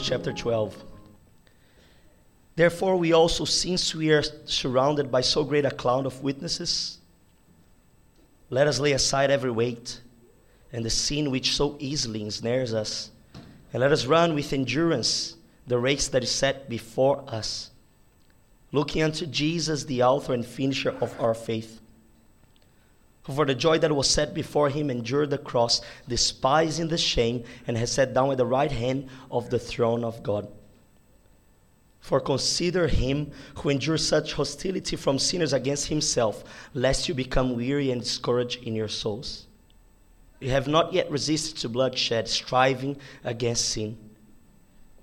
Hebrews chapter 12. Therefore, we also, since we are surrounded by so great a cloud of witnesses, let us lay aside every weight and the sin which so easily ensnares us, and let us run with endurance the race that is set before us, looking unto Jesus, the author and finisher of our faith, who for the joy that was set before him endured the cross, despising the shame, and has sat down at the right hand of the throne of God. For consider him who endures such hostility from sinners against himself, lest you become weary and discouraged in your souls. You have not yet resisted to bloodshed, striving against sin.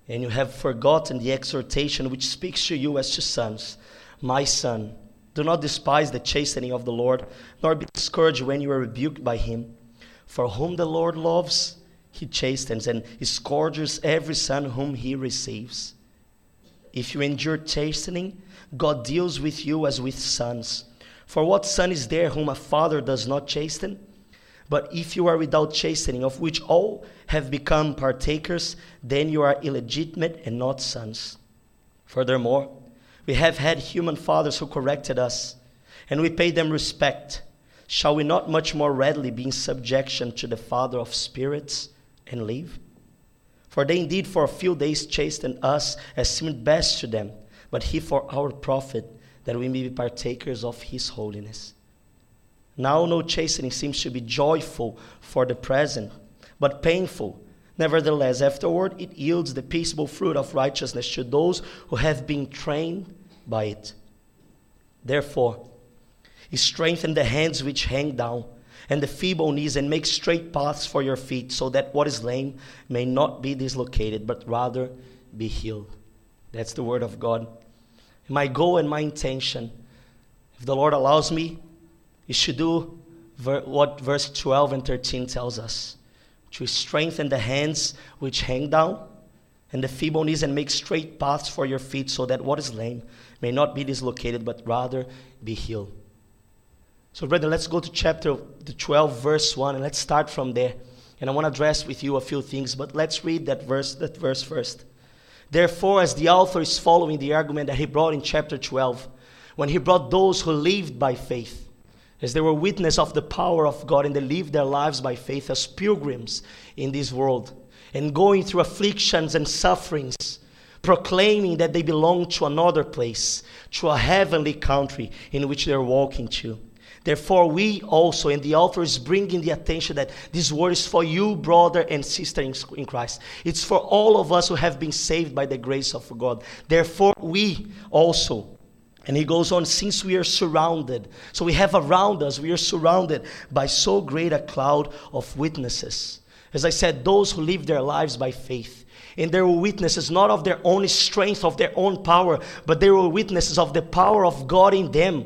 And you have forgotten the exhortation which speaks to you as to sons. My son, do not despise the chastening of the Lord, nor be discouraged when you are rebuked by him. For whom the Lord loves, he chastens, and he scourges every son whom he receives. If you endure chastening, God deals with you as with sons. For what son is there whom a father does not chasten? But if you are without chastening, of which all have become partakers, then you are illegitimate and not sons. Furthermore, we have had human fathers who corrected us, and we paid them respect. Shall we not much more readily be in subjection to the Father of spirits and live? For they indeed for a few days chastened us as seemed best to them, but he for our profit, that we may be partakers of his holiness. Now no chastening seems to be joyful for the present, but painful. Nevertheless, afterward it yields the peaceable fruit of righteousness to those who have been trained by it. Therefore, strengthen the hands which hang down and the feeble knees, and make straight paths for your feet, so that what is lame may not be dislocated, but rather be healed. That's the word of God. My goal and my intention, if the Lord allows me, is to do what verse 12 and 13 tells us to strengthen the hands which hang down and the feeble knees, and make straight paths for your feet, so that what is lame may not be dislocated, but rather be healed. So, brother, let's go to chapter 12, verse 1, and let's start from there. And I want to address with you a few things, but let's read that verse, that verse first. Therefore, as the author is following the argument that he brought in chapter 12, when he brought those who lived by faith, as they were witness of the power of God and they lived their lives by faith as pilgrims in this world, and going through afflictions and sufferings, proclaiming that they belong to another place, to a heavenly country in which they're walking to. Therefore, we also, and the author is bringing the attention that this word is for you, brother and sister in Christ. It's for all of us who have been saved by the grace of God. Therefore, we also, and he goes on, since we are surrounded, so we have around us, we are surrounded by so great a cloud of witnesses. As I said, those who live their lives by faith. And they were witnesses not of their own strength, of their own power, but they were witnesses of the power of God in them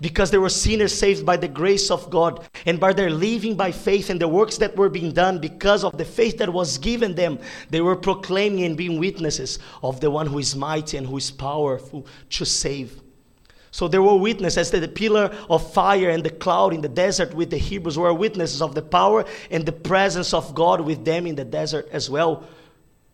because they were sinners saved by the grace of God and by their living by faith and the works that were being done because of the faith that was given them, they were proclaiming and being witnesses of the one who is mighty and who is powerful to save. So they were witnesses that the pillar of fire and the cloud in the desert with the Hebrews were witnesses of the power and the presence of God with them in the desert as well.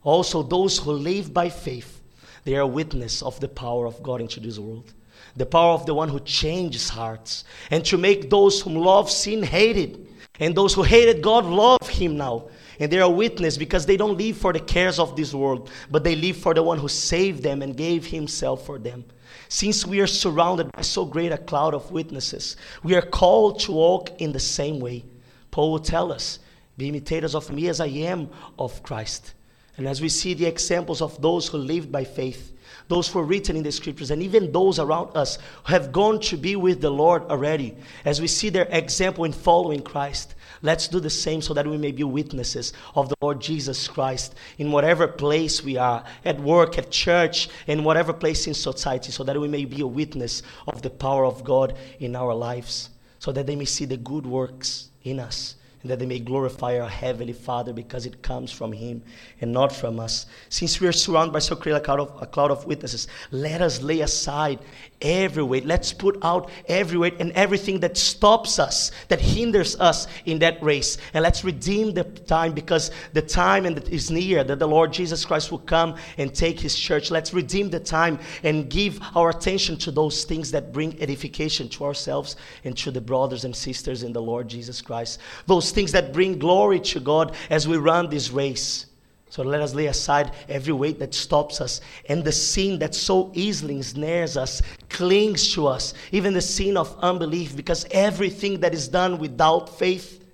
Also, those who live by faith, they are witness of the power of God into this world the power of the one who changes hearts, and to make those whom love sin hated, and those who hated God love Him now. And they are witness because they don't live for the cares of this world, but they live for the one who saved them and gave Himself for them. Since we are surrounded by so great a cloud of witnesses, we are called to walk in the same way. Paul will tell us, Be imitators of me as I am of Christ. And as we see the examples of those who lived by faith, those who are written in the scriptures, and even those around us who have gone to be with the Lord already, as we see their example in following Christ, let's do the same so that we may be witnesses of the Lord Jesus Christ in whatever place we are, at work, at church, in whatever place in society, so that we may be a witness of the power of God in our lives, so that they may see the good works in us and that they may glorify our Heavenly Father because it comes from Him and not from us. Since we are surrounded by so great a cloud, of, a cloud of witnesses, let us lay aside every weight. Let's put out every weight and everything that stops us, that hinders us in that race. And let's redeem the time because the time is near that the Lord Jesus Christ will come and take His church. Let's redeem the time and give our attention to those things that bring edification to ourselves and to the brothers and sisters in the Lord Jesus Christ. Those those things that bring glory to God as we run this race. So let us lay aside every weight that stops us and the sin that so easily ensnares us, clings to us, even the sin of unbelief, because everything that is done without faith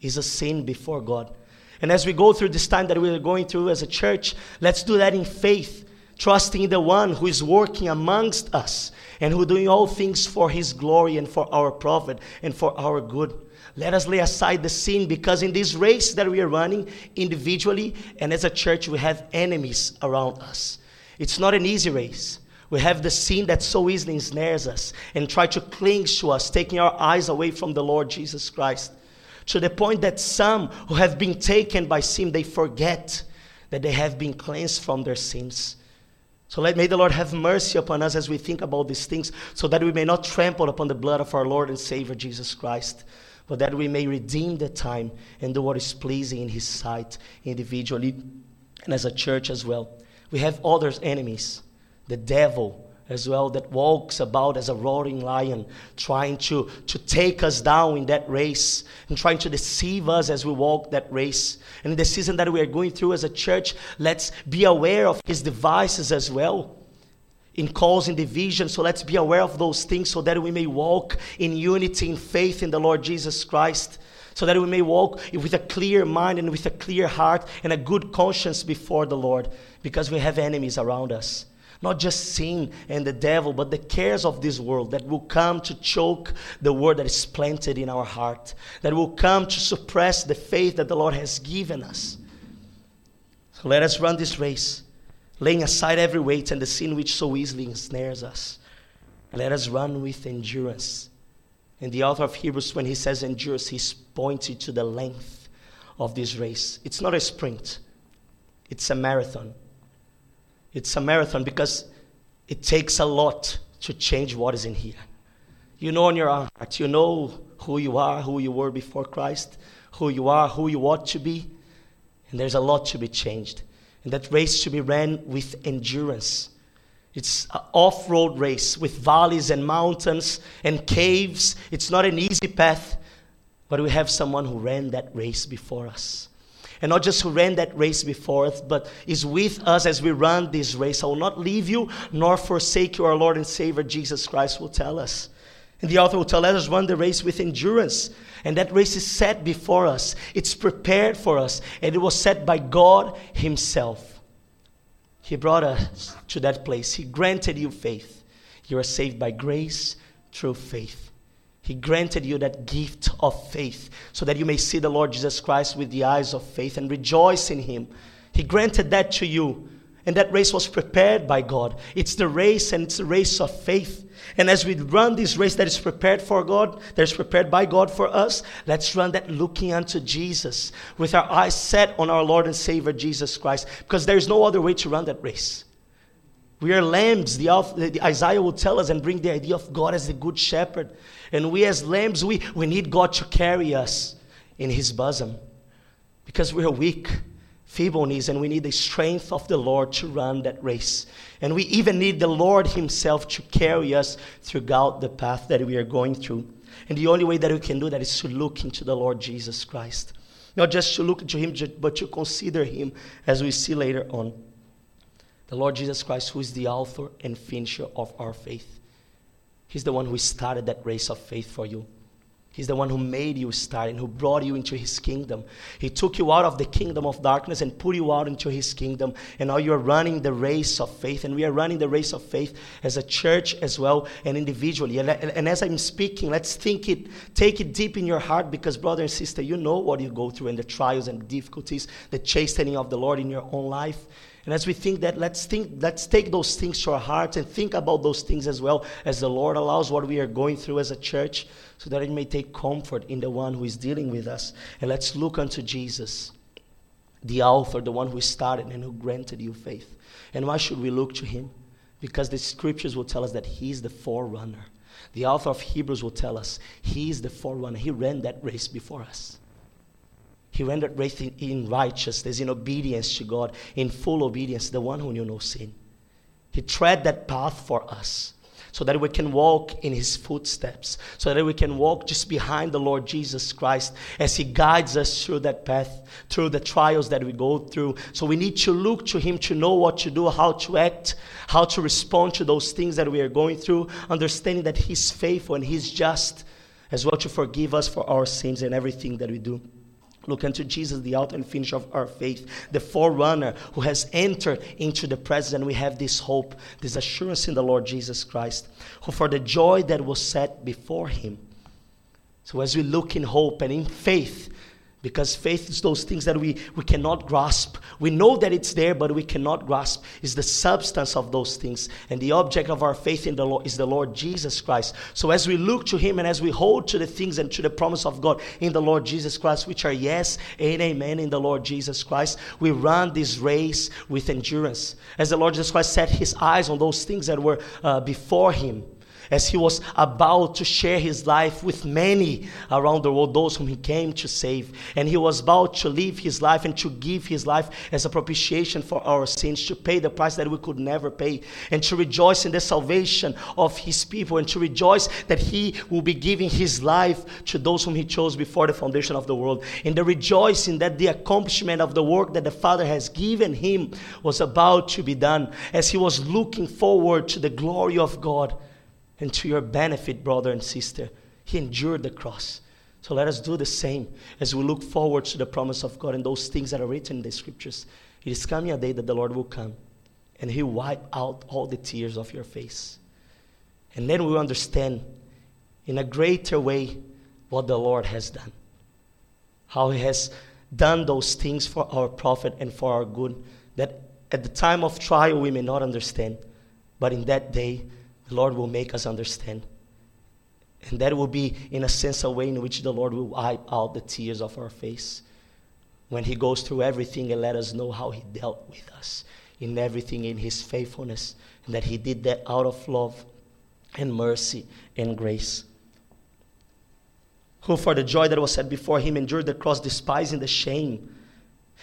is a sin before God. And as we go through this time that we are going through as a church, let's do that in faith, trusting the one who is working amongst us and who doing all things for his glory and for our profit and for our good. Let us lay aside the sin because in this race that we are running individually and as a church, we have enemies around us. It's not an easy race. We have the sin that so easily ensnares us and try to cling to us, taking our eyes away from the Lord Jesus Christ. To the point that some who have been taken by sin, they forget that they have been cleansed from their sins. So let may the Lord have mercy upon us as we think about these things, so that we may not trample upon the blood of our Lord and Savior Jesus Christ but that we may redeem the time and do what is pleasing in His sight individually and as a church as well. We have other enemies, the devil as well, that walks about as a roaring lion, trying to, to take us down in that race and trying to deceive us as we walk that race. And in the season that we are going through as a church, let's be aware of his devices as well in causing division. So let's be aware of those things so that we may walk in unity in faith in the Lord Jesus Christ. So that we may walk with a clear mind and with a clear heart and a good conscience before the Lord because we have enemies around us. Not just sin and the devil, but the cares of this world that will come to choke the word that is planted in our heart, that will come to suppress the faith that the Lord has given us. So let us run this race laying aside every weight and the sin which so easily ensnares us. And let us run with endurance. And the author of Hebrews, when he says endurance, he's pointing to the length of this race. It's not a sprint, it's a marathon. It's a marathon because it takes a lot to change what is in here. You know in your heart, you know who you are, who you were before Christ, who you are, who you ought to be, and there's a lot to be changed. And that race should be ran with endurance. It's an off road race with valleys and mountains and caves. It's not an easy path, but we have someone who ran that race before us. And not just who ran that race before us, but is with us as we run this race. I will not leave you nor forsake you, our Lord and Savior Jesus Christ will tell us. And the author will tell us run the race with endurance. And that race is set before us, it's prepared for us, and it was set by God Himself. He brought us to that place. He granted you faith. You are saved by grace through faith. He granted you that gift of faith so that you may see the Lord Jesus Christ with the eyes of faith and rejoice in Him. He granted that to you. And that race was prepared by God. It's the race and it's the race of faith. And as we run this race that is prepared for God, that is prepared by God for us, let's run that looking unto Jesus with our eyes set on our Lord and Savior Jesus Christ, because there's no other way to run that race. We are lambs. The, the, Isaiah will tell us and bring the idea of God as the good shepherd. And we, as lambs, we, we need God to carry us in his bosom because we are weak feeble knees, and we need the strength of the Lord to run that race. And we even need the Lord Himself to carry us throughout the path that we are going through. And the only way that we can do that is to look into the Lord Jesus Christ. Not just to look into Him, but to consider Him as we see later on. The Lord Jesus Christ, who is the author and finisher of our faith. He's the one who started that race of faith for you. He's the one who made you start and who brought you into his kingdom. He took you out of the kingdom of darkness and put you out into his kingdom. And now you're running the race of faith. And we are running the race of faith as a church as well and individually. And, and as I'm speaking, let's think it, take it deep in your heart because, brother and sister, you know what you go through and the trials and difficulties, the chastening of the Lord in your own life. And as we think that, let's think, let's take those things to our hearts and think about those things as well as the Lord allows what we are going through as a church, so that it may take comfort in the one who is dealing with us. And let's look unto Jesus, the author, the one who started and who granted you faith. And why should we look to him? Because the scriptures will tell us that he is the forerunner. The author of Hebrews will tell us he is the forerunner. He ran that race before us. He rendered race in righteousness, in obedience to God, in full obedience, the one who knew no sin. He tread that path for us so that we can walk in his footsteps, so that we can walk just behind the Lord Jesus Christ as he guides us through that path, through the trials that we go through. So we need to look to him to know what to do, how to act, how to respond to those things that we are going through, understanding that he's faithful and he's just as well to forgive us for our sins and everything that we do. Look unto Jesus, the author and finisher of our faith, the forerunner who has entered into the presence. And we have this hope, this assurance in the Lord Jesus Christ, who for the joy that was set before him. So as we look in hope and in faith, because faith is those things that we, we cannot grasp. We know that it's there, but we cannot grasp. Is the substance of those things. And the object of our faith in the Lord is the Lord Jesus Christ. So as we look to Him and as we hold to the things and to the promise of God in the Lord Jesus Christ, which are yes and amen in the Lord Jesus Christ, we run this race with endurance. As the Lord Jesus Christ set His eyes on those things that were uh, before Him as he was about to share his life with many around the world, those whom he came to save. And he was about to live his life and to give his life as a propitiation for our sins, to pay the price that we could never pay, and to rejoice in the salvation of his people, and to rejoice that he will be giving his life to those whom he chose before the foundation of the world. And the rejoicing that the accomplishment of the work that the Father has given him was about to be done, as he was looking forward to the glory of God and to your benefit, brother and sister. He endured the cross. So let us do the same as we look forward to the promise of God and those things that are written in the scriptures. It is coming a day that the Lord will come and He will wipe out all the tears of your face. And then we'll understand in a greater way what the Lord has done. How He has done those things for our profit and for our good that at the time of trial we may not understand, but in that day Lord will make us understand. And that will be, in a sense, a way in which the Lord will wipe out the tears of our face when He goes through everything and let us know how He dealt with us in everything in His faithfulness, and that He did that out of love and mercy and grace. Who, for the joy that was set before Him, endured the cross, despising the shame,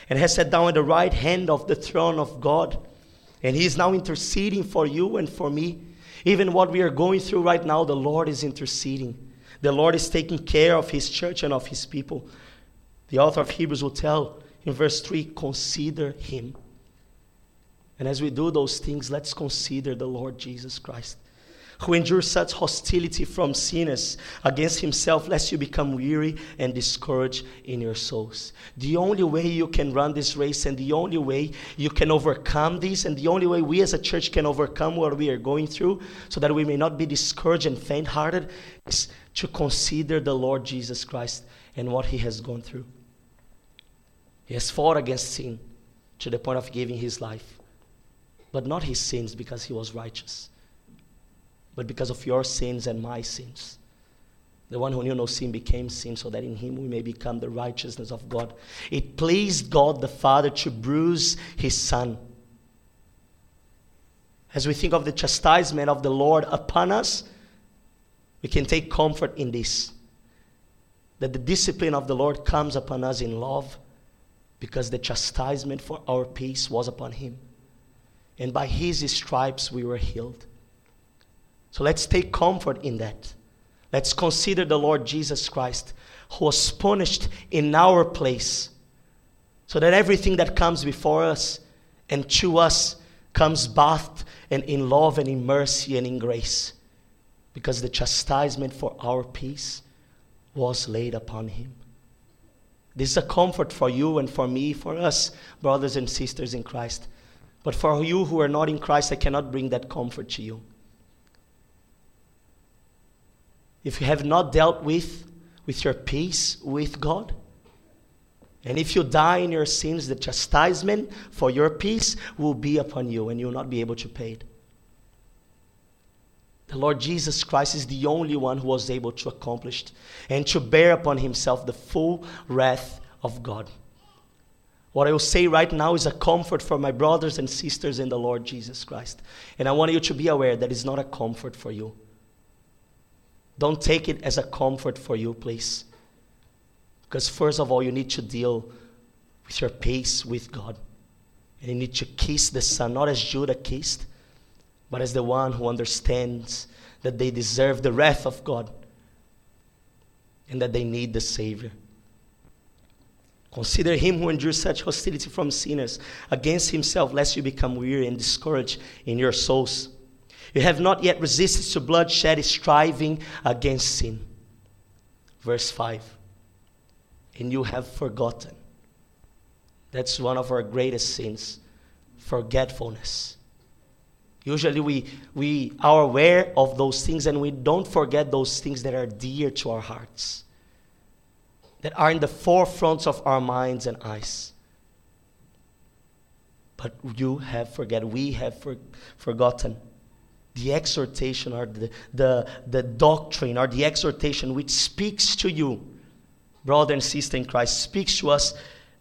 and has sat down at the right hand of the throne of God. And He is now interceding for you and for me. Even what we are going through right now, the Lord is interceding. The Lord is taking care of His church and of His people. The author of Hebrews will tell in verse 3 consider Him. And as we do those things, let's consider the Lord Jesus Christ who endures such hostility from sinners against himself, lest you become weary and discouraged in your souls. The only way you can run this race and the only way you can overcome this, and the only way we as a church can overcome what we are going through, so that we may not be discouraged and faint hearted, is to consider the Lord Jesus Christ and what he has gone through. He has fought against sin to the point of giving his life, but not his sins because he was righteous but because of your sins and my sins. The one who knew no sin became sin so that in him we may become the righteousness of God. It pleased God the Father to bruise his Son. As we think of the chastisement of the Lord upon us, we can take comfort in this that the discipline of the Lord comes upon us in love because the chastisement for our peace was upon him. And by his stripes we were healed. So let's take comfort in that. Let's consider the Lord Jesus Christ, who was punished in our place, so that everything that comes before us and to us comes bathed and in love and in mercy and in grace. Because the chastisement for our peace was laid upon him. This is a comfort for you and for me, for us, brothers and sisters in Christ. But for you who are not in Christ, I cannot bring that comfort to you. If you have not dealt with, with your peace with God, and if you die in your sins, the chastisement for your peace will be upon you, and you will not be able to pay it. The Lord Jesus Christ is the only one who was able to accomplish and to bear upon himself the full wrath of God. What I will say right now is a comfort for my brothers and sisters in the Lord Jesus Christ. And I want you to be aware that it's not a comfort for you. Don't take it as a comfort for you, please. Because, first of all, you need to deal with your peace with God. And you need to kiss the Son, not as Judas kissed, but as the one who understands that they deserve the wrath of God and that they need the Savior. Consider him who endures such hostility from sinners against himself, lest you become weary and discouraged in your souls. You have not yet resisted to bloodshed, striving against sin. Verse 5. And you have forgotten. That's one of our greatest sins forgetfulness. Usually we, we are aware of those things and we don't forget those things that are dear to our hearts, that are in the forefronts of our minds and eyes. But you have forgotten, we have for, forgotten the exhortation or the, the, the doctrine or the exhortation which speaks to you, brother and sister in Christ, speaks to us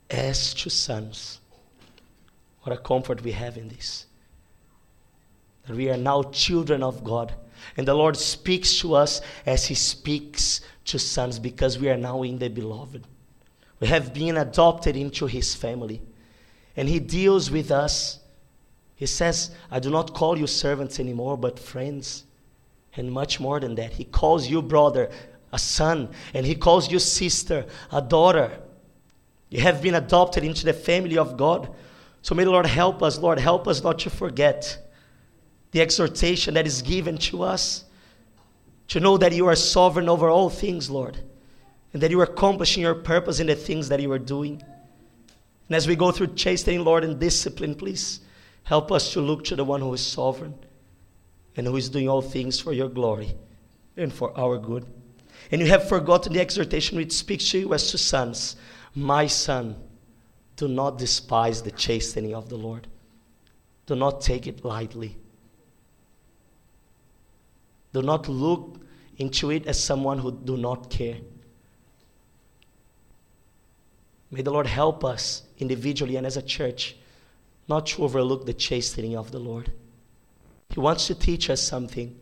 as to sons. What a comfort we have in this that we are now children of God. And the Lord speaks to us as He speaks to sons because we are now in the beloved. We have been adopted into His family. And He deals with us. He says, I do not call you servants anymore, but friends. And much more than that. He calls you brother, a son. And He calls you sister, a daughter. You have been adopted into the family of God. So may the Lord help us, Lord, help us not to forget the exhortation that is given to us to know that you are sovereign over all things, Lord, and that you are accomplishing your purpose in the things that you are doing. And as we go through chastening, Lord, and discipline, please help us to look to the one who is sovereign and who is doing all things for your glory and for our good. And you have forgotten the exhortation which speaks to you as to sons. My son, do not despise the chastening of the Lord. Do not take it lightly. Do not look into it as someone who do not care. May the Lord help us individually and as a church not to overlook the chastening of the Lord. He wants to teach us something.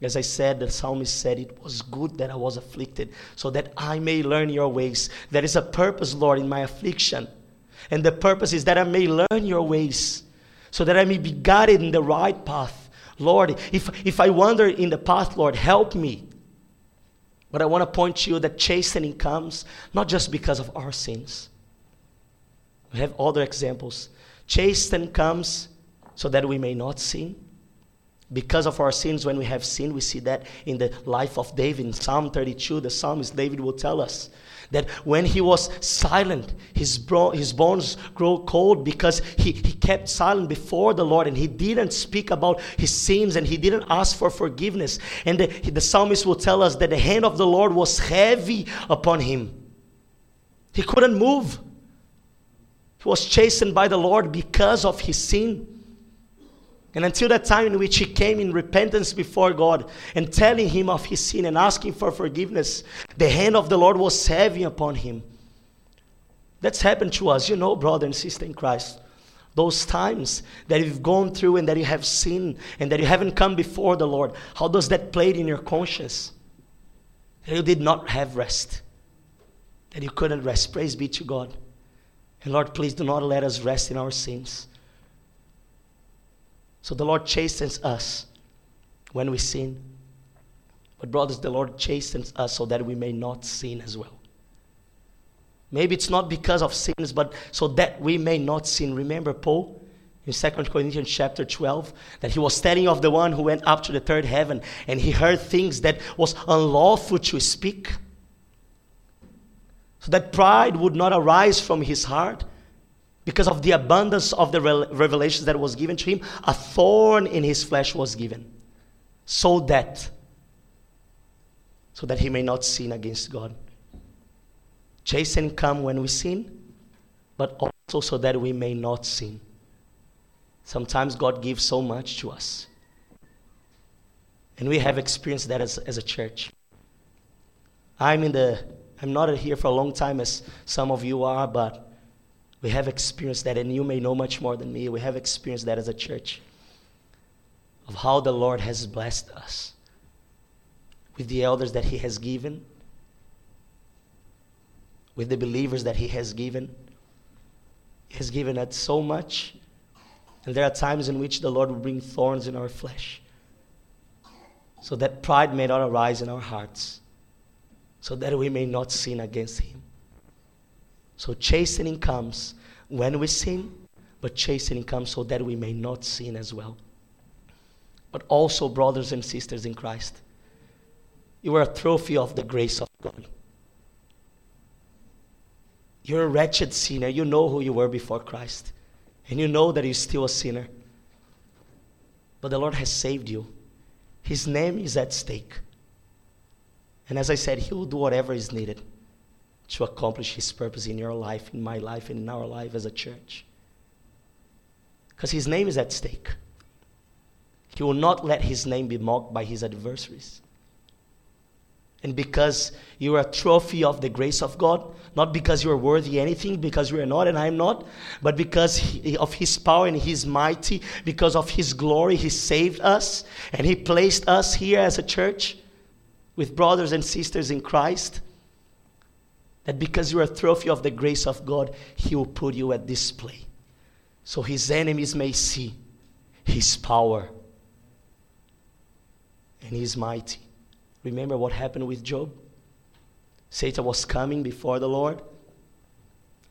As I said, the psalmist said, It was good that I was afflicted, so that I may learn your ways. There is a purpose, Lord, in my affliction. And the purpose is that I may learn your ways, so that I may be guided in the right path. Lord, if, if I wander in the path, Lord, help me. But I want to point to you that chastening comes not just because of our sins. We have other examples. Chastening comes so that we may not sin. Because of our sins, when we have sinned, we see that in the life of David. In Psalm 32, the psalmist David will tell us that when he was silent, his, bro- his bones grow cold because he, he kept silent before the Lord and he didn't speak about his sins and he didn't ask for forgiveness. And the, the psalmist will tell us that the hand of the Lord was heavy upon him. He couldn't move. He was chastened by the Lord because of his sin. And until that time in which he came in repentance before God and telling him of his sin and asking for forgiveness, the hand of the Lord was heavy upon him. That's happened to us, you know, brother and sister in Christ. Those times that you've gone through and that you have sinned and that you haven't come before the Lord, how does that play in your conscience? That you did not have rest, that you couldn't rest. Praise be to God. And Lord, please do not let us rest in our sins. So the Lord chastens us when we sin. But, brothers, the Lord chastens us so that we may not sin as well. Maybe it's not because of sins, but so that we may not sin. Remember Paul in 2 Corinthians chapter 12 that he was telling of the one who went up to the third heaven and he heard things that was unlawful to speak. So that pride would not arise from his heart because of the abundance of the revelations that was given to him. A thorn in his flesh was given so that so that he may not sin against God. Chasten come when we sin, but also so that we may not sin. Sometimes God gives so much to us. And we have experienced that as, as a church. I'm in the I'm not here for a long time as some of you are, but we have experienced that, and you may know much more than me. We have experienced that as a church of how the Lord has blessed us with the elders that He has given, with the believers that He has given. He has given us so much, and there are times in which the Lord will bring thorns in our flesh so that pride may not arise in our hearts, so that we may not sin against Him. So chastening comes when we sin, but chastening comes so that we may not sin as well. But also, brothers and sisters in Christ, you are a trophy of the grace of God. You're a wretched sinner. You know who you were before Christ. And you know that you're still a sinner. But the Lord has saved you. His name is at stake. And as I said, He will do whatever is needed to accomplish His purpose in your life, in my life, and in our life as a church. Because His name is at stake. He will not let His name be mocked by His adversaries. And because you are a trophy of the grace of God, not because you are worthy anything, because you are not and I am not, but because of His power and His mighty, because of His glory, He saved us and He placed us here as a church with brothers and sisters in Christ. That because you are a trophy of the grace of God, He will put you at display so His enemies may see His power and His mighty. Remember what happened with Job? Satan was coming before the Lord.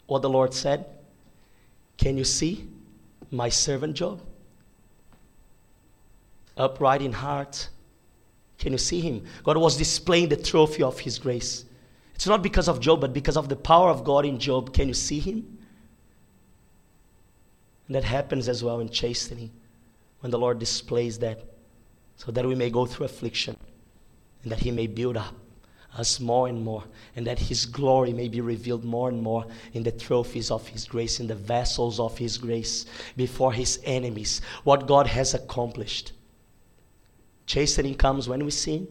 What the Lord said? Can you see my servant Job? Upright in heart. Can you see him? God was displaying the trophy of his grace. It's not because of Job, but because of the power of God in Job. Can you see him? And that happens as well in chastening when the Lord displays that so that we may go through affliction and that He may build up us more and more, and that His glory may be revealed more and more in the trophies of His grace, in the vessels of His grace before His enemies. What God has accomplished. Chastening comes when we sin,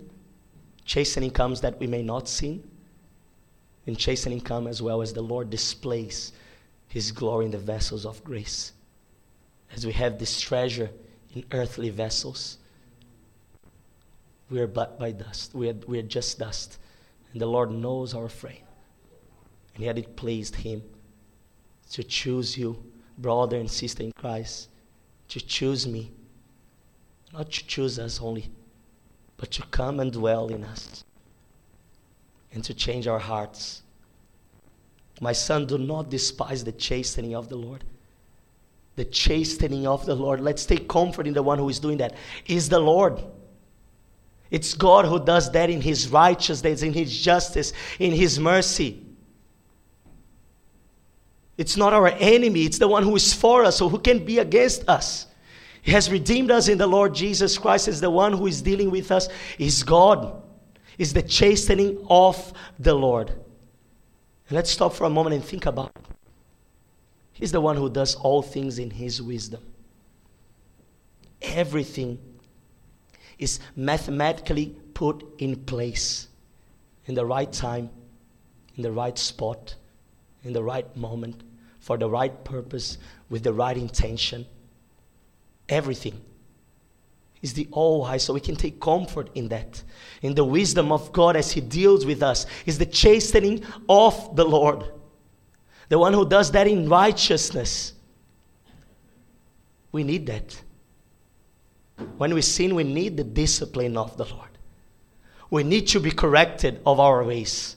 chastening comes that we may not sin, and chastening comes as well as the Lord displays His glory in the vessels of grace. As we have this treasure in earthly vessels we are but by dust. We are, we are just dust. And the Lord knows our frame. And yet it pleased Him to choose you, brother and sister in Christ, to choose me. Not to choose us only, but to come and dwell in us and to change our hearts. My son, do not despise the chastening of the Lord. The chastening of the Lord. Let's take comfort in the one who is doing that. Is the Lord. It's God who does that in His righteousness, in His justice, in His mercy. It's not our enemy, it's the one who is for us, so who can be against us? He has redeemed us in the Lord Jesus Christ, is the one who is dealing with us, is God, is the chastening of the Lord. Let's stop for a moment and think about it. He's the one who does all things in His wisdom. Everything is mathematically put in place in the right time, in the right spot, in the right moment, for the right purpose, with the right intention. Everything is the all wise, so we can take comfort in that. In the wisdom of God as He deals with us, is the chastening of the Lord. The one who does that in righteousness. We need that. When we sin, we need the discipline of the Lord. We need to be corrected of our ways.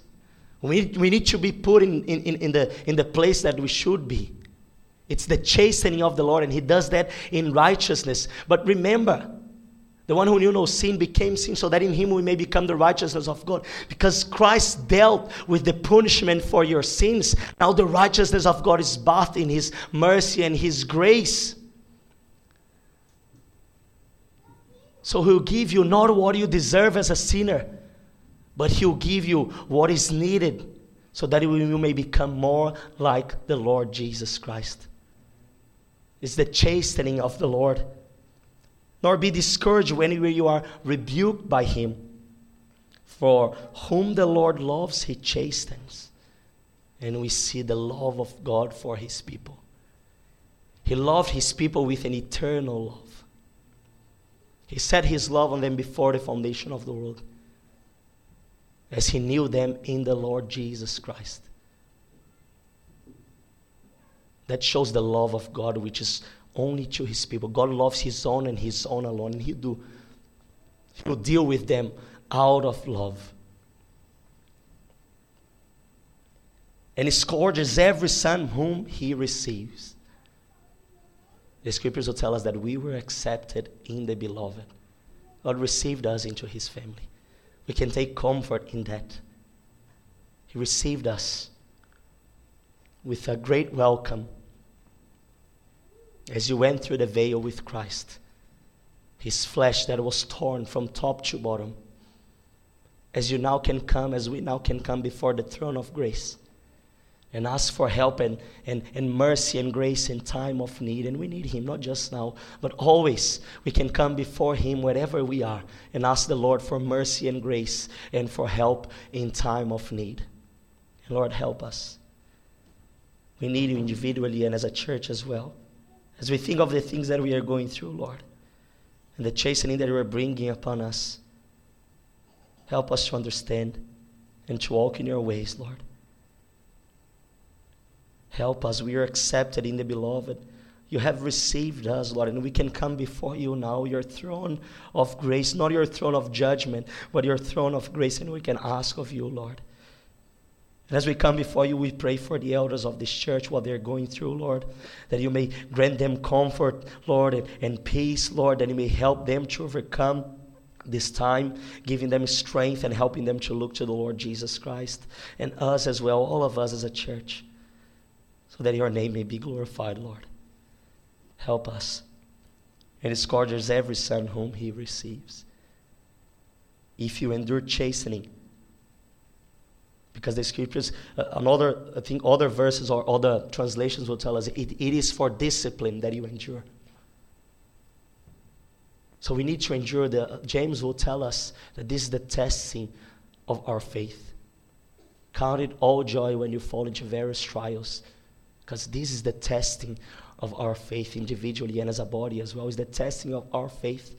We, we need to be put in, in, in, the, in the place that we should be. It's the chastening of the Lord, and He does that in righteousness. But remember, The one who knew no sin became sin so that in him we may become the righteousness of God. Because Christ dealt with the punishment for your sins. Now the righteousness of God is bathed in his mercy and his grace. So he'll give you not what you deserve as a sinner, but he'll give you what is needed so that you may become more like the Lord Jesus Christ. It's the chastening of the Lord nor be discouraged whenever you are rebuked by him. For whom the Lord loves, he chastens. And we see the love of God for his people. He loved his people with an eternal love. He set his love on them before the foundation of the world, as he knew them in the Lord Jesus Christ. That shows the love of God, which is only to his people. God loves his own and his own alone. And he do. He will deal with them out of love. And he scourges every son whom he receives. The scriptures will tell us that we were accepted in the beloved. God received us into his family. We can take comfort in that. He received us with a great welcome as you went through the veil with Christ, his flesh that was torn from top to bottom, as you now can come, as we now can come before the throne of grace and ask for help and, and, and mercy and grace in time of need. And we need Him, not just now, but always. We can come before Him wherever we are and ask the Lord for mercy and grace and for help in time of need. And Lord, help us. We need you individually and as a church as well. As we think of the things that we are going through, Lord, and the chastening that you are bringing upon us, help us to understand and to walk in your ways, Lord. Help us. We are accepted in the beloved. You have received us, Lord, and we can come before you now, your throne of grace, not your throne of judgment, but your throne of grace, and we can ask of you, Lord. And as we come before you, we pray for the elders of this church, what they're going through, Lord, that you may grant them comfort, Lord, and, and peace, Lord, that you may help them to overcome this time, giving them strength and helping them to look to the Lord Jesus Christ and us as well, all of us as a church, so that your name may be glorified, Lord. Help us. And it scourges every son whom he receives. If you endure chastening, because the scriptures, uh, another, I think other verses or other translations will tell us it, it is for discipline that you endure. So we need to endure. The, James will tell us that this is the testing of our faith. Count it all joy when you fall into various trials, because this is the testing of our faith individually and as a body as well. Is the testing of our faith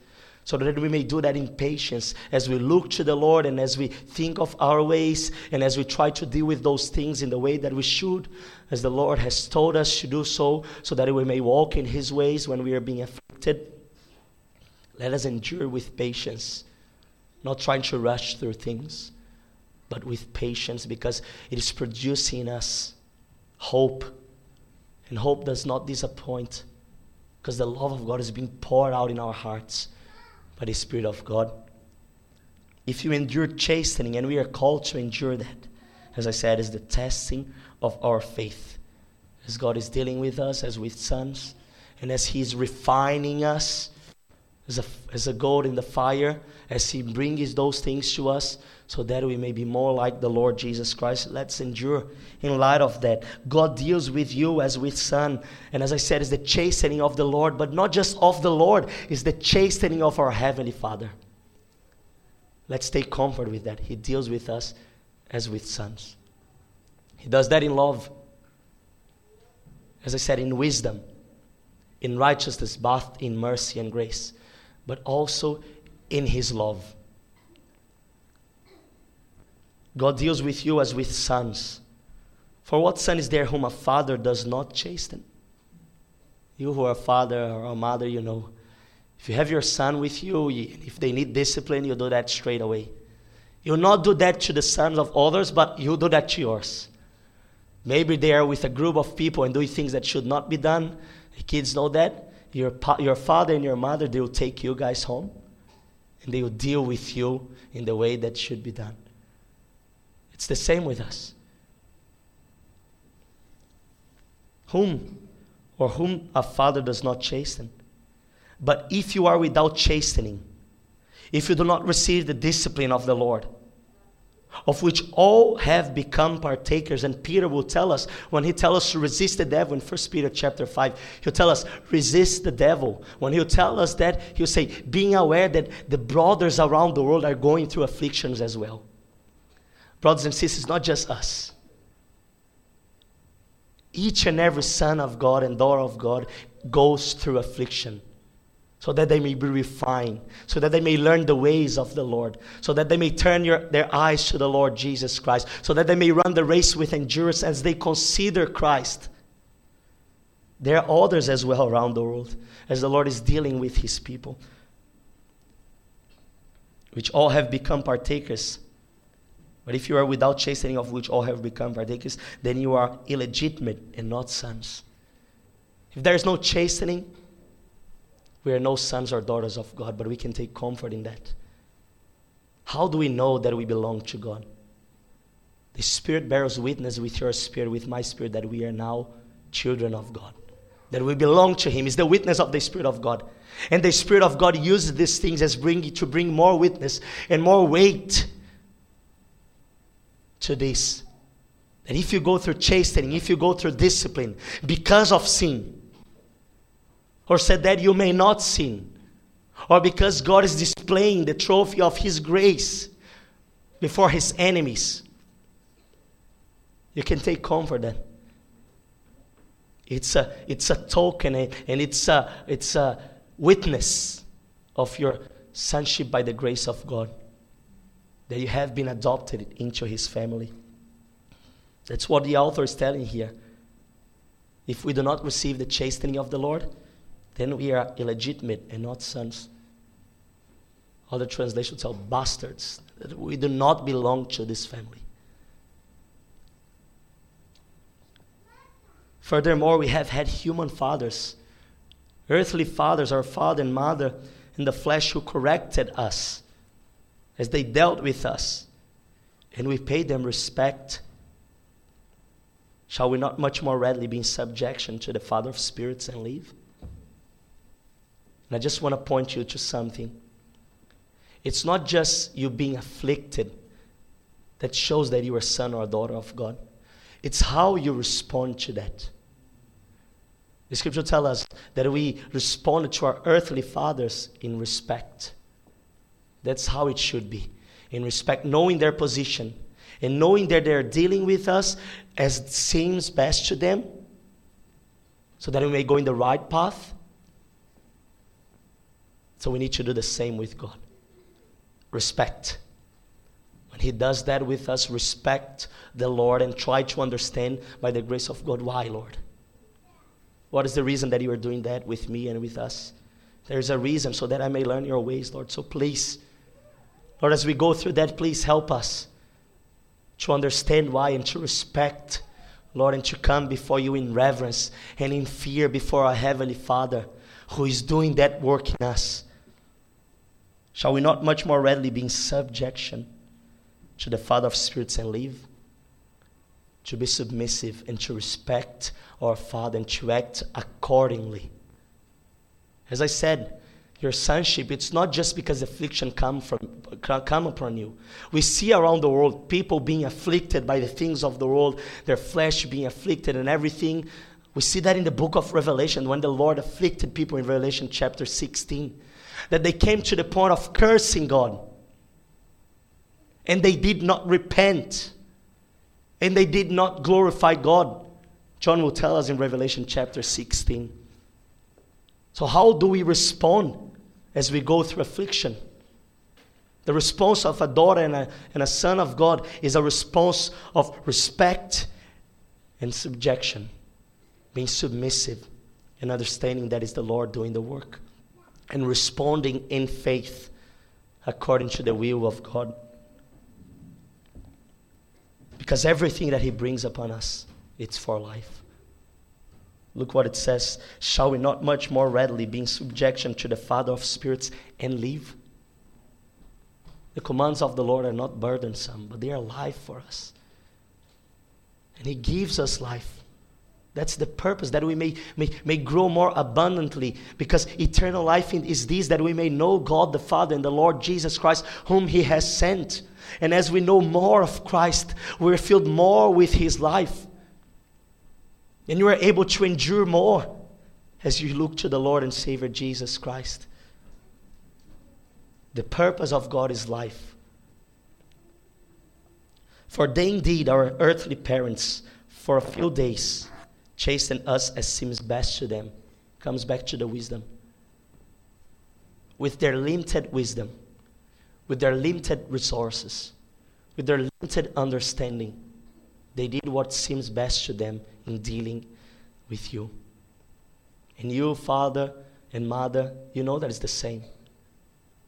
so that we may do that in patience as we look to the Lord and as we think of our ways and as we try to deal with those things in the way that we should, as the Lord has told us to do so, so that we may walk in His ways when we are being afflicted. Let us endure with patience, not trying to rush through things, but with patience because it is producing in us hope. And hope does not disappoint because the love of God is being poured out in our hearts by the Spirit of God. If you endure chastening, and we are called to endure that, as I said, is the testing of our faith. As God is dealing with us as with sons, and as He's refining us as a, as a gold in the fire, as He brings those things to us, so that we may be more like the Lord Jesus Christ. Let's endure in light of that. God deals with you as with son. And as I said, it's the chastening of the Lord, but not just of the Lord, it's the chastening of our Heavenly Father. Let's take comfort with that. He deals with us as with sons. He does that in love. As I said, in wisdom, in righteousness, both in mercy and grace, but also in His love. God deals with you as with sons. For what son is there whom a father does not chasten? You who are a father or a mother, you know. If you have your son with you, if they need discipline, you do that straight away. You'll not do that to the sons of others, but you do that to yours. Maybe they are with a group of people and doing things that should not be done. The kids know that. Your, your father and your mother, they will take you guys home and they will deal with you in the way that should be done. It's the same with us. Whom or whom a father does not chasten. But if you are without chastening, if you do not receive the discipline of the Lord, of which all have become partakers. And Peter will tell us when he tells us to resist the devil in 1 Peter chapter 5, he'll tell us, resist the devil. When he'll tell us that, he'll say, being aware that the brothers around the world are going through afflictions as well. Brothers and sisters, not just us. Each and every son of God and daughter of God goes through affliction so that they may be refined, so that they may learn the ways of the Lord, so that they may turn your, their eyes to the Lord Jesus Christ, so that they may run the race with endurance as they consider Christ. There are others as well around the world as the Lord is dealing with his people, which all have become partakers. But if you are without chastening, of which all have become partakers, then you are illegitimate and not sons. If there is no chastening, we are no sons or daughters of God, but we can take comfort in that. How do we know that we belong to God? The Spirit bears witness with your spirit, with my spirit, that we are now children of God, that we belong to Him. Is the witness of the Spirit of God. And the Spirit of God uses these things as bring, to bring more witness and more weight to this. That if you go through chastening, if you go through discipline because of sin, or said that you may not sin, or because God is displaying the trophy of His grace before His enemies, you can take comfort then. It's a, it's a token eh, and it's a, it's a witness of your sonship by the grace of God, that you have been adopted into His family. That's what the author is telling here. If we do not receive the chastening of the Lord, then we are illegitimate and not sons. Other translations tell bastards. We do not belong to this family. Furthermore, we have had human fathers, earthly fathers, our father and mother in the flesh who corrected us as they dealt with us, and we paid them respect. Shall we not much more readily be in subjection to the Father of spirits and live? And I just want to point you to something. It's not just you being afflicted that shows that you are a son or a daughter of God, it's how you respond to that. The scripture tells us that we respond to our earthly fathers in respect. That's how it should be. In respect, knowing their position and knowing that they're dealing with us as seems best to them, so that we may go in the right path so we need to do the same with God. Respect. When He does that with us, respect the Lord and try to understand by the grace of God why, Lord. What is the reason that you are doing that with me and with us? There's a reason so that I may learn your ways, Lord. So please, Lord, as we go through that, please help us to understand why and to respect, Lord, and to come before you in reverence and in fear before our Heavenly Father who is doing that work in us. Shall we not much more readily be in subjection to the Father of spirits and live? To be submissive and to respect our Father and to act accordingly. As I said, your sonship, it's not just because affliction come, from, come upon you. We see around the world people being afflicted by the things of the world, their flesh being afflicted and everything. We see that in the book of Revelation when the Lord afflicted people in Revelation chapter 16 that they came to the point of cursing God. And they did not repent. And they did not glorify God. John will tell us in Revelation chapter 16. So, how do we respond as we go through affliction? The response of a daughter and a, and a son of God is a response of respect and subjection, being submissive and understanding that is the Lord doing the work and responding in faith according to the will of God. Because everything that He brings upon us, it's for life. Look what it says. Shall we not much more readily be in subjection to the Father of spirits and live? The commands of the Lord are not burdensome, but they are life for us. And He gives us life. That's the purpose, that we may, may, may grow more abundantly. Because eternal life is this, that we may know God the Father and the Lord Jesus Christ, whom He has sent. And as we know more of Christ, we're filled more with His life. And you are able to endure more as you look to the Lord and Savior Jesus Christ. The purpose of God is life. For they indeed, our earthly parents, for a few days, chasten us as seems best to them. Comes back to the wisdom. With their limited wisdom, with their limited resources, with their limited understanding, they did what seems best to them in dealing with you. And you, father and mother, you know that it's the same.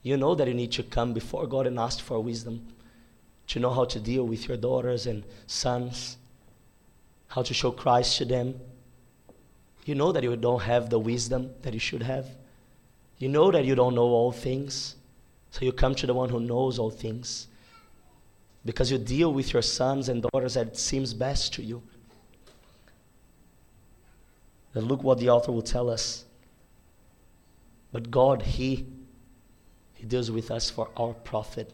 You know that you need to come before God and ask for wisdom to know how to deal with your daughters and sons, how to show Christ to them. You know that you don't have the wisdom that you should have. You know that you don't know all things. So you come to the one who knows all things. Because you deal with your sons and daughters that seems best to you. And look what the author will tell us. But God, He, He deals with us for our profit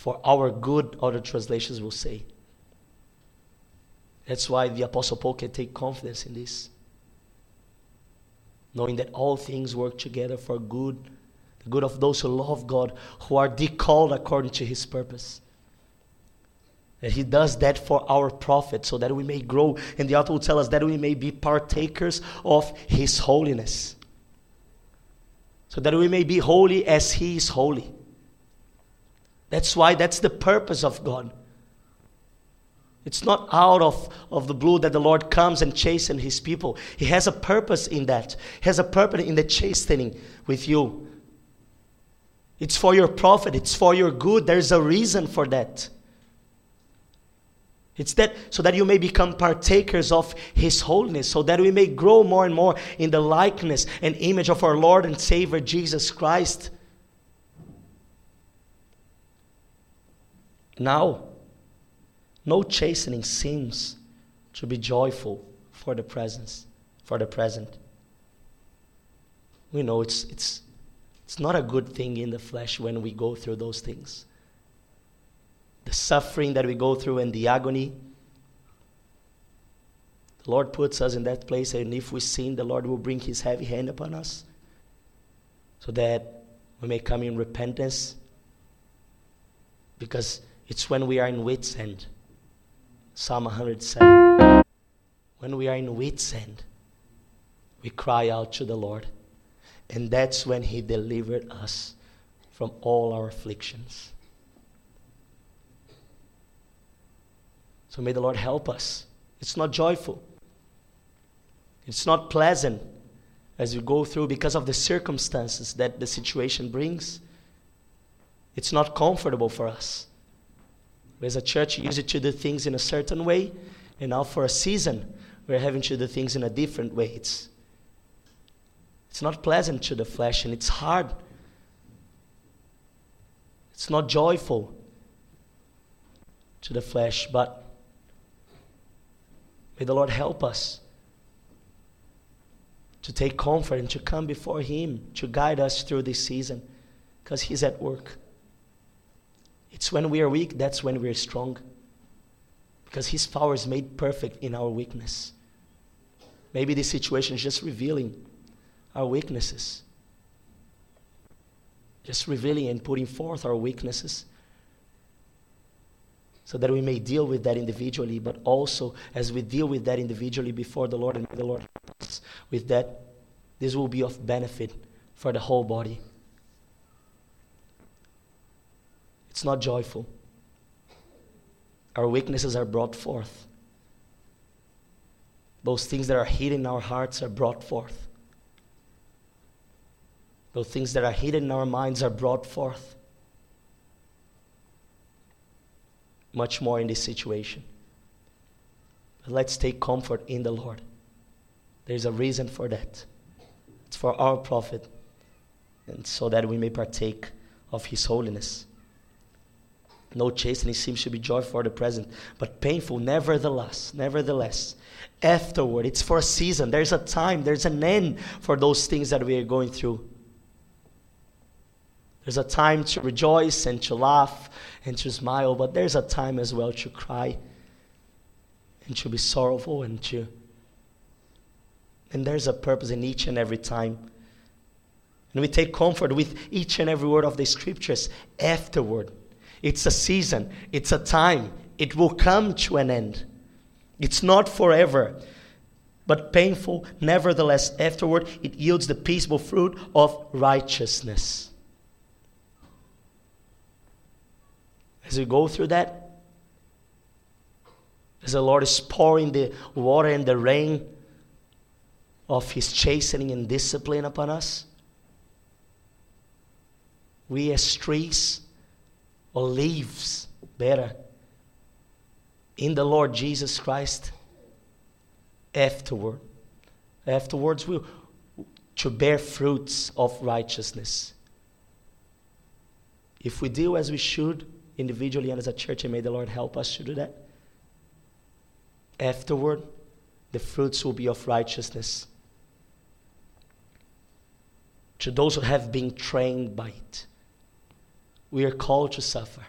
for our good, other translations will say. That's why the Apostle Paul can take confidence in this. Knowing that all things work together for good, the good of those who love God, who are decalled according to his purpose. That he does that for our profit, so that we may grow. And the author will tell us that we may be partakers of his holiness. So that we may be holy as he is holy. That's why that's the purpose of God. It's not out of, of the blue that the Lord comes and chastens his people. He has a purpose in that. He has a purpose in the chastening with you. It's for your profit, it's for your good. There's a reason for that. It's that so that you may become partakers of his holiness, so that we may grow more and more in the likeness and image of our Lord and Savior Jesus Christ. Now, no chastening seems to be joyful for the presence, for the present. We know it's, it's, it's not a good thing in the flesh when we go through those things. The suffering that we go through and the agony. The Lord puts us in that place, and if we sin, the Lord will bring His heavy hand upon us so that we may come in repentance. Because it's when we are in wits end. Psalm 107. When we are in wits end, we cry out to the Lord. And that's when He delivered us from all our afflictions. So may the Lord help us. It's not joyful, it's not pleasant as we go through because of the circumstances that the situation brings. It's not comfortable for us. As a church, we used to do things in a certain way, and now for a season, we're having to do things in a different way. It's, it's not pleasant to the flesh, and it's hard. It's not joyful to the flesh, but may the Lord help us to take comfort and to come before Him to guide us through this season because He's at work. It's when we are weak, that's when we're strong. Because His power is made perfect in our weakness. Maybe this situation is just revealing our weaknesses, just revealing and putting forth our weaknesses so that we may deal with that individually, but also as we deal with that individually before the Lord and the Lord with that, this will be of benefit for the whole body. It's not joyful. Our weaknesses are brought forth. Those things that are hidden in our hearts are brought forth. Those things that are hidden in our minds are brought forth. Much more in this situation. But let's take comfort in the Lord. There's a reason for that. It's for our profit, and so that we may partake of His holiness. No chastening seems to be joy for the present, but painful nevertheless. Nevertheless, afterward, it's for a season. There's a time, there's an end for those things that we are going through. There's a time to rejoice and to laugh and to smile, but there's a time as well to cry and to be sorrowful and to. And there's a purpose in each and every time. And we take comfort with each and every word of the scriptures afterward. It's a season, it's a time, it will come to an end. It's not forever, but painful. Nevertheless, afterward, it yields the peaceable fruit of righteousness. As we go through that, as the Lord is pouring the water and the rain of His chastening and discipline upon us, we as trees or leaves better in the Lord Jesus Christ afterward. Afterwards, we to bear fruits of righteousness. If we do as we should, individually and as a church, and may the Lord help us to do that. Afterward, the fruits will be of righteousness. To those who have been trained by it, we are called to suffer.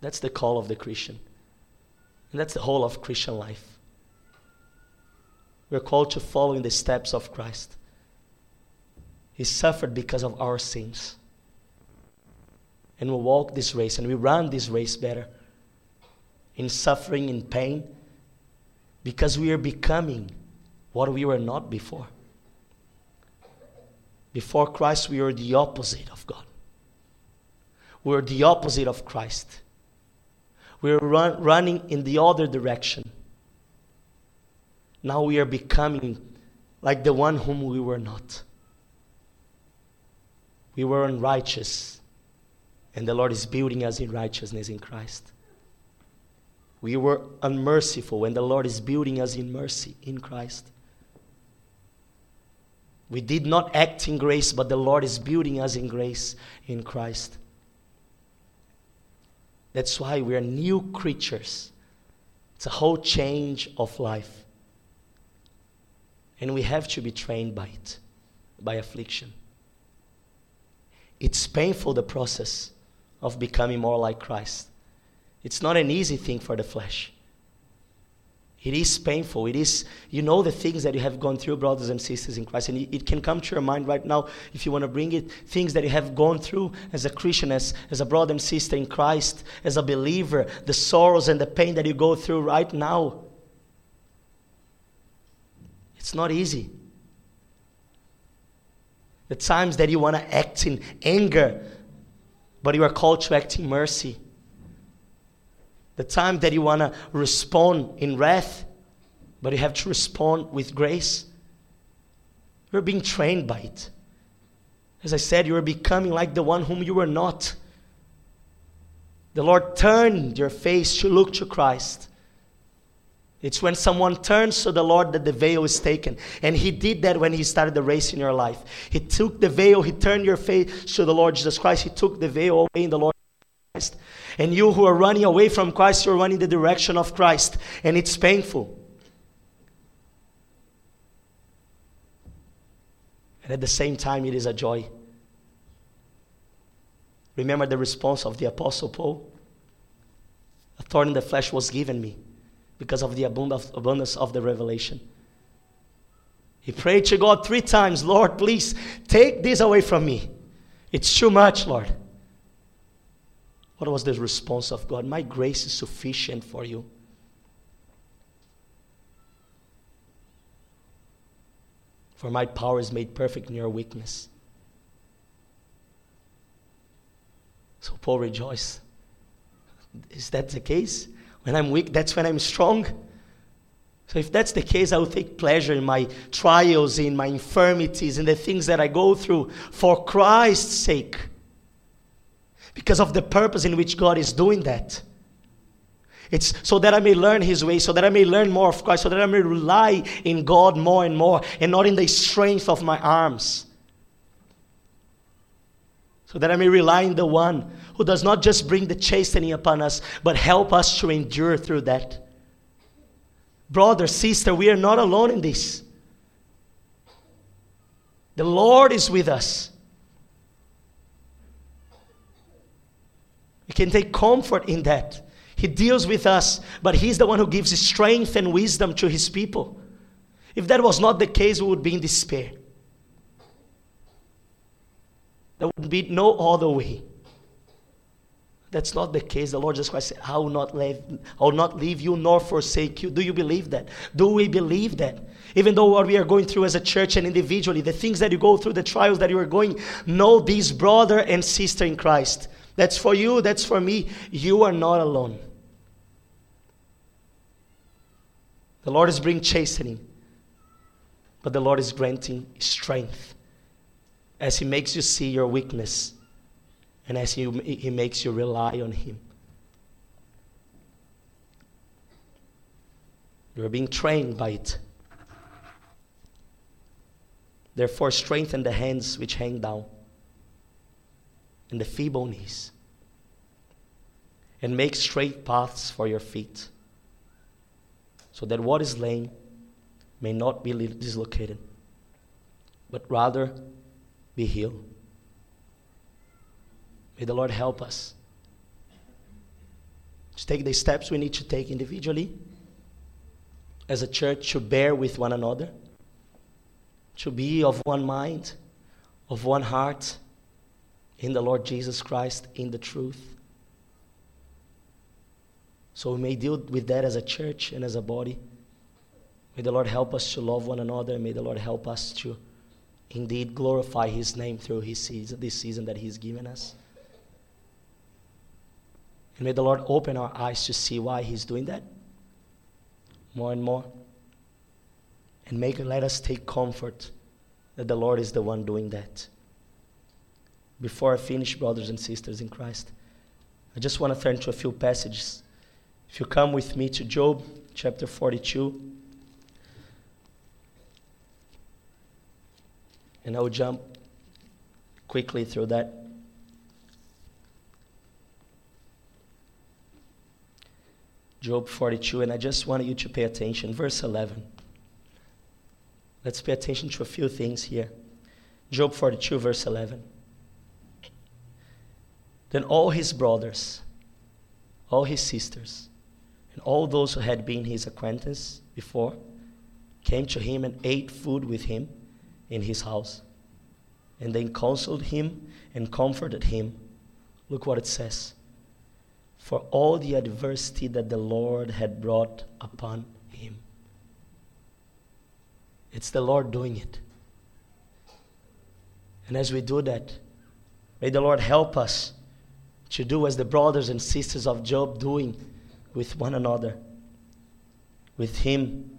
That's the call of the Christian. And that's the whole of Christian life. We're called to follow in the steps of Christ. He suffered because of our sins. And we walk this race and we run this race better in suffering, in pain, because we are becoming what we were not before. Before Christ, we were the opposite of God. We were the opposite of Christ. We are run, running in the other direction. Now we are becoming like the one whom we were not. We were unrighteous, and the Lord is building us in righteousness in Christ. We were unmerciful, and the Lord is building us in mercy in Christ. We did not act in grace, but the Lord is building us in grace in Christ. That's why we are new creatures. It's a whole change of life. And we have to be trained by it, by affliction. It's painful, the process of becoming more like Christ. It's not an easy thing for the flesh. It is painful. It is, you know, the things that you have gone through, brothers and sisters in Christ. And it can come to your mind right now if you want to bring it. Things that you have gone through as a Christian, as, as a brother and sister in Christ, as a believer, the sorrows and the pain that you go through right now. It's not easy. The times that you want to act in anger, but you are called to act in mercy the time that you want to respond in wrath, but you have to respond with grace. You're being trained by it. As I said, you are becoming like the one whom you were not. The Lord turned your face to look to Christ. It's when someone turns to the Lord that the veil is taken. And He did that when He started the race in your life. He took the veil, He turned your face to the Lord Jesus Christ. He took the veil away in the Lord Christ. And you who are running away from Christ, you're running the direction of Christ. And it's painful. And at the same time, it is a joy. Remember the response of the Apostle Paul? A thorn in the flesh was given me because of the abundance of the revelation. He prayed to God three times Lord, please take this away from me. It's too much, Lord. What was the response of God? My grace is sufficient for you. For my power is made perfect in your weakness. So Paul rejoiced. Is that the case? When I'm weak, that's when I'm strong. So if that's the case, I will take pleasure in my trials, in my infirmities, in the things that I go through for Christ's sake because of the purpose in which God is doing that. It's so that I may learn His way, so that I may learn more of Christ, so that I may rely in God more and more, and not in the strength of my arms. so that I may rely in the one who does not just bring the chastening upon us, but help us to endure through that. Brother, sister, we are not alone in this. The Lord is with us. We can take comfort in that. He deals with us, but He's the one who gives strength and wisdom to His people. If that was not the case, we would be in despair. There would be no other way. That's not the case. The Lord Jesus Christ said, I will not leave, I will not leave you nor forsake you. Do you believe that? Do we believe that? Even though what we are going through as a church and individually, the things that you go through, the trials that you are going, know these brother and sister in Christ. That's for you, that's for me. You are not alone. The Lord is bringing chastening, but the Lord is granting strength as He makes you see your weakness and as He, he makes you rely on Him. You are being trained by it. Therefore, strengthen the hands which hang down and the feeble knees, and make straight paths for your feet, so that what is lame may not be dislocated, but rather be healed. May the Lord help us to take the steps we need to take individually as a church to bear with one another, to be of one mind, of one heart in the Lord Jesus Christ, in the truth. So we may deal with that as a church and as a body. May the Lord help us to love one another. May the Lord help us to indeed glorify His name through His season, this season that He's given us. And may the Lord open our eyes to see why He's doing that more and more. And make let us take comfort that the Lord is the one doing that before I finish, brothers and sisters in Christ, I just want to turn to a few passages. If you come with me to Job chapter 42, and I'll jump quickly through that. Job 42, and I just want you to pay attention. Verse 11. Let's pay attention to a few things here. Job 42, verse 11. Then all his brothers, all his sisters, and all those who had been his acquaintance before came to him and ate food with him in his house. And they counseled him and comforted him. Look what it says. For all the adversity that the Lord had brought upon him. It's the Lord doing it. And as we do that, may the Lord help us to do as the brothers and sisters of Job doing with one another, with him.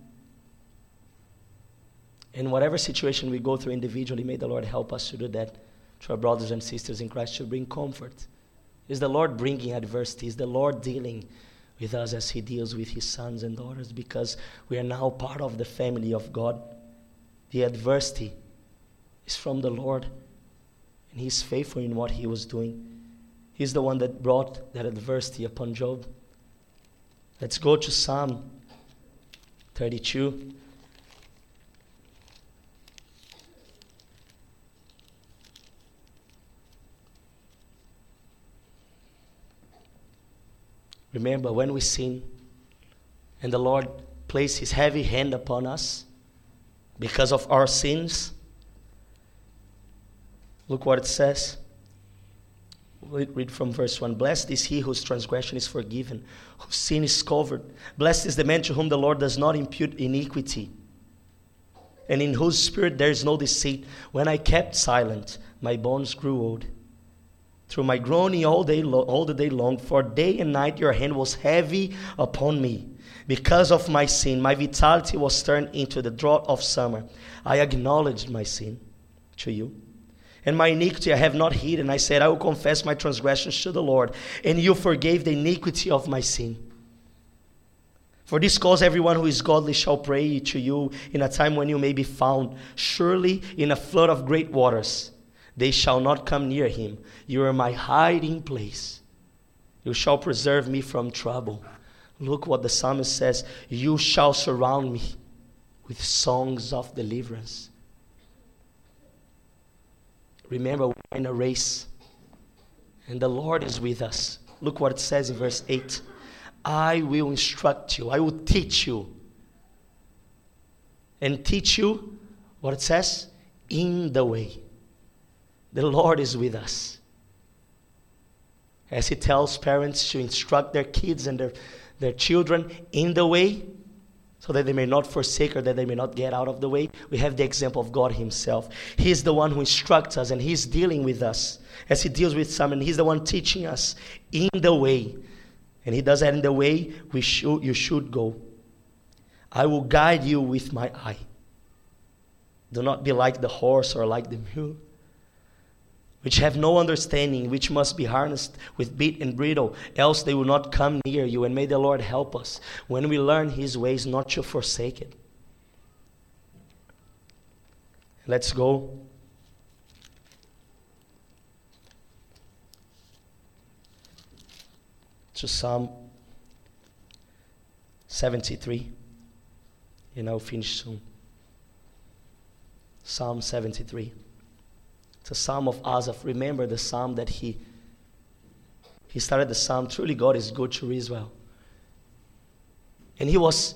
In whatever situation we go through individually, may the Lord help us to do that to our brothers and sisters in Christ to bring comfort. Is the Lord bringing adversity? Is the Lord dealing with us as He deals with His sons and daughters because we are now part of the family of God? The adversity is from the Lord, and He's faithful in what He was doing. He's the one that brought that adversity upon Job. Let's go to Psalm 32. Remember when we sin and the Lord placed his heavy hand upon us because of our sins? Look what it says read from verse 1 Blessed is he whose transgression is forgiven, whose sin is covered. Blessed is the man to whom the Lord does not impute iniquity, and in whose spirit there is no deceit. When I kept silent, my bones grew old. Through my groaning all, day lo- all the day long, for day and night your hand was heavy upon me. Because of my sin, my vitality was turned into the drought of summer. I acknowledged my sin to you and my iniquity I have not hidden. I said, I will confess my transgressions to the Lord, and you forgave the iniquity of my sin. For this cause, everyone who is godly shall pray to you in a time when you may be found, surely in a flood of great waters. They shall not come near him. You are my hiding place. You shall preserve me from trouble. Look what the psalmist says You shall surround me with songs of deliverance. Remember, we're in a race, and the Lord is with us. Look what it says in verse 8 I will instruct you, I will teach you. And teach you what it says in the way. The Lord is with us. As He tells parents to instruct their kids and their, their children in the way, so that they may not forsake or that they may not get out of the way. We have the example of God Himself. He is the one who instructs us and He's dealing with us as He deals with some, and He's the one teaching us in the way. And He does that in the way we should, you should go. I will guide you with my eye. Do not be like the horse or like the mule which have no understanding, which must be harnessed with bit and bridle, else they will not come near you. And may the Lord help us when we learn His ways not to forsake it. Let's go. To Psalm 73. And I'll finish soon. Psalm 73. A psalm of Asaph. Remember the psalm that he he started the psalm. Truly, God is good to Israel. And he was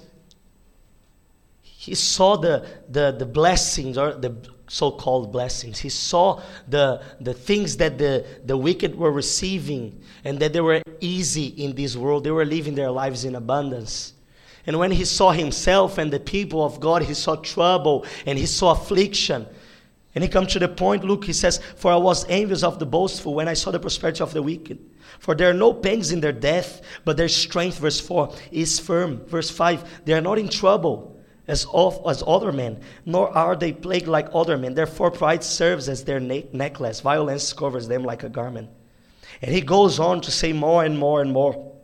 he saw the the, the blessings or the so-called blessings. He saw the the things that the the wicked were receiving and that they were easy in this world. They were living their lives in abundance. And when he saw himself and the people of God, he saw trouble and he saw affliction. And he comes to the point, look, he says, For I was envious of the boastful when I saw the prosperity of the wicked. For there are no pangs in their death, but their strength, verse 4, is firm. Verse 5, they are not in trouble as, of, as other men, nor are they plagued like other men. Therefore, pride serves as their ne- necklace, violence covers them like a garment. And he goes on to say more and more and more.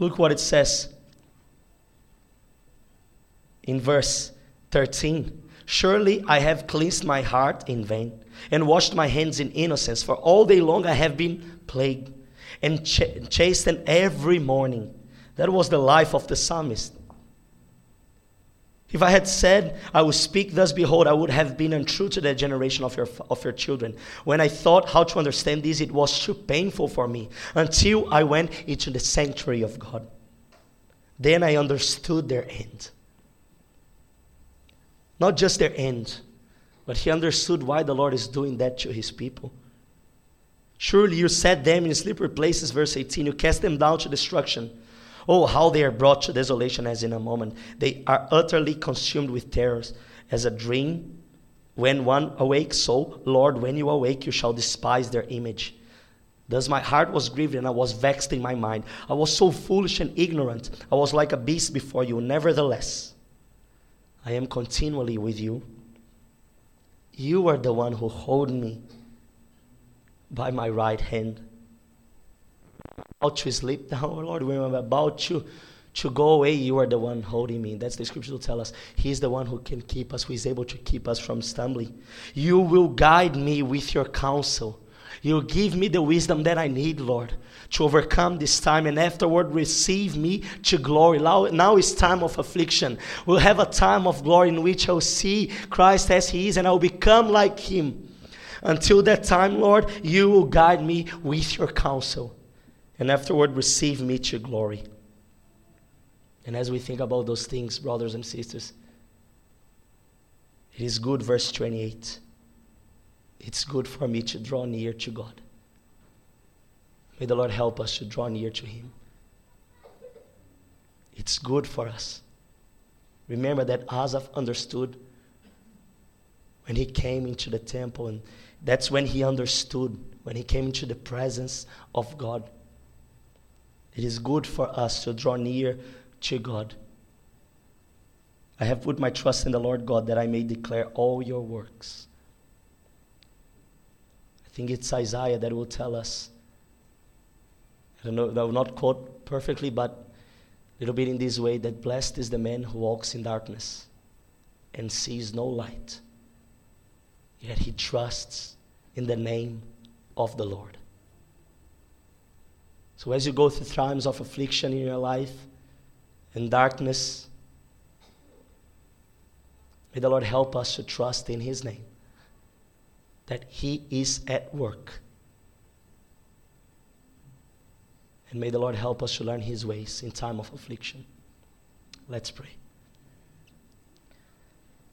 Look what it says in verse 13. Surely I have cleansed my heart in vain and washed my hands in innocence, for all day long I have been plagued and ch- chastened every morning. That was the life of the psalmist. If I had said, I will speak thus, behold, I would have been untrue to the generation of your, of your children. When I thought how to understand this, it was too painful for me until I went into the sanctuary of God. Then I understood their end. Not just their end, but he understood why the Lord is doing that to his people. Surely you set them in slippery places, verse 18. You cast them down to destruction. Oh, how they are brought to desolation as in a moment. They are utterly consumed with terrors. As a dream, when one awakes, so, Lord, when you awake, you shall despise their image. Thus my heart was grieved and I was vexed in my mind. I was so foolish and ignorant. I was like a beast before you. Nevertheless, I am continually with you. You are the one who hold me by my right hand. About to sleep down, oh Lord, when I'm about to, to go away, you are the one holding me. That's the scripture to tell us. He's the one who can keep us, who is able to keep us from stumbling. You will guide me with your counsel. You give me the wisdom that I need, Lord, to overcome this time and afterward receive me to glory. Now, now is time of affliction. We'll have a time of glory in which I'll see Christ as He is and I'll become like Him. Until that time, Lord, you will guide me with your counsel. And afterward, receive me to glory. And as we think about those things, brothers and sisters, it is good, verse 28 it's good for me to draw near to God. May the Lord help us to draw near to Him. It's good for us. Remember that Asaph understood when he came into the temple, and that's when he understood, when he came into the presence of God. It is good for us to draw near to God. I have put my trust in the Lord God that I may declare all your works think it's Isaiah that will tell us. I don't know, I will not quote perfectly, but a little bit in this way that blessed is the man who walks in darkness and sees no light. Yet he trusts in the name of the Lord. So, as you go through times of affliction in your life and darkness, may the Lord help us to trust in His name that He is at work. And may the Lord help us to learn His ways in time of affliction. Let's pray.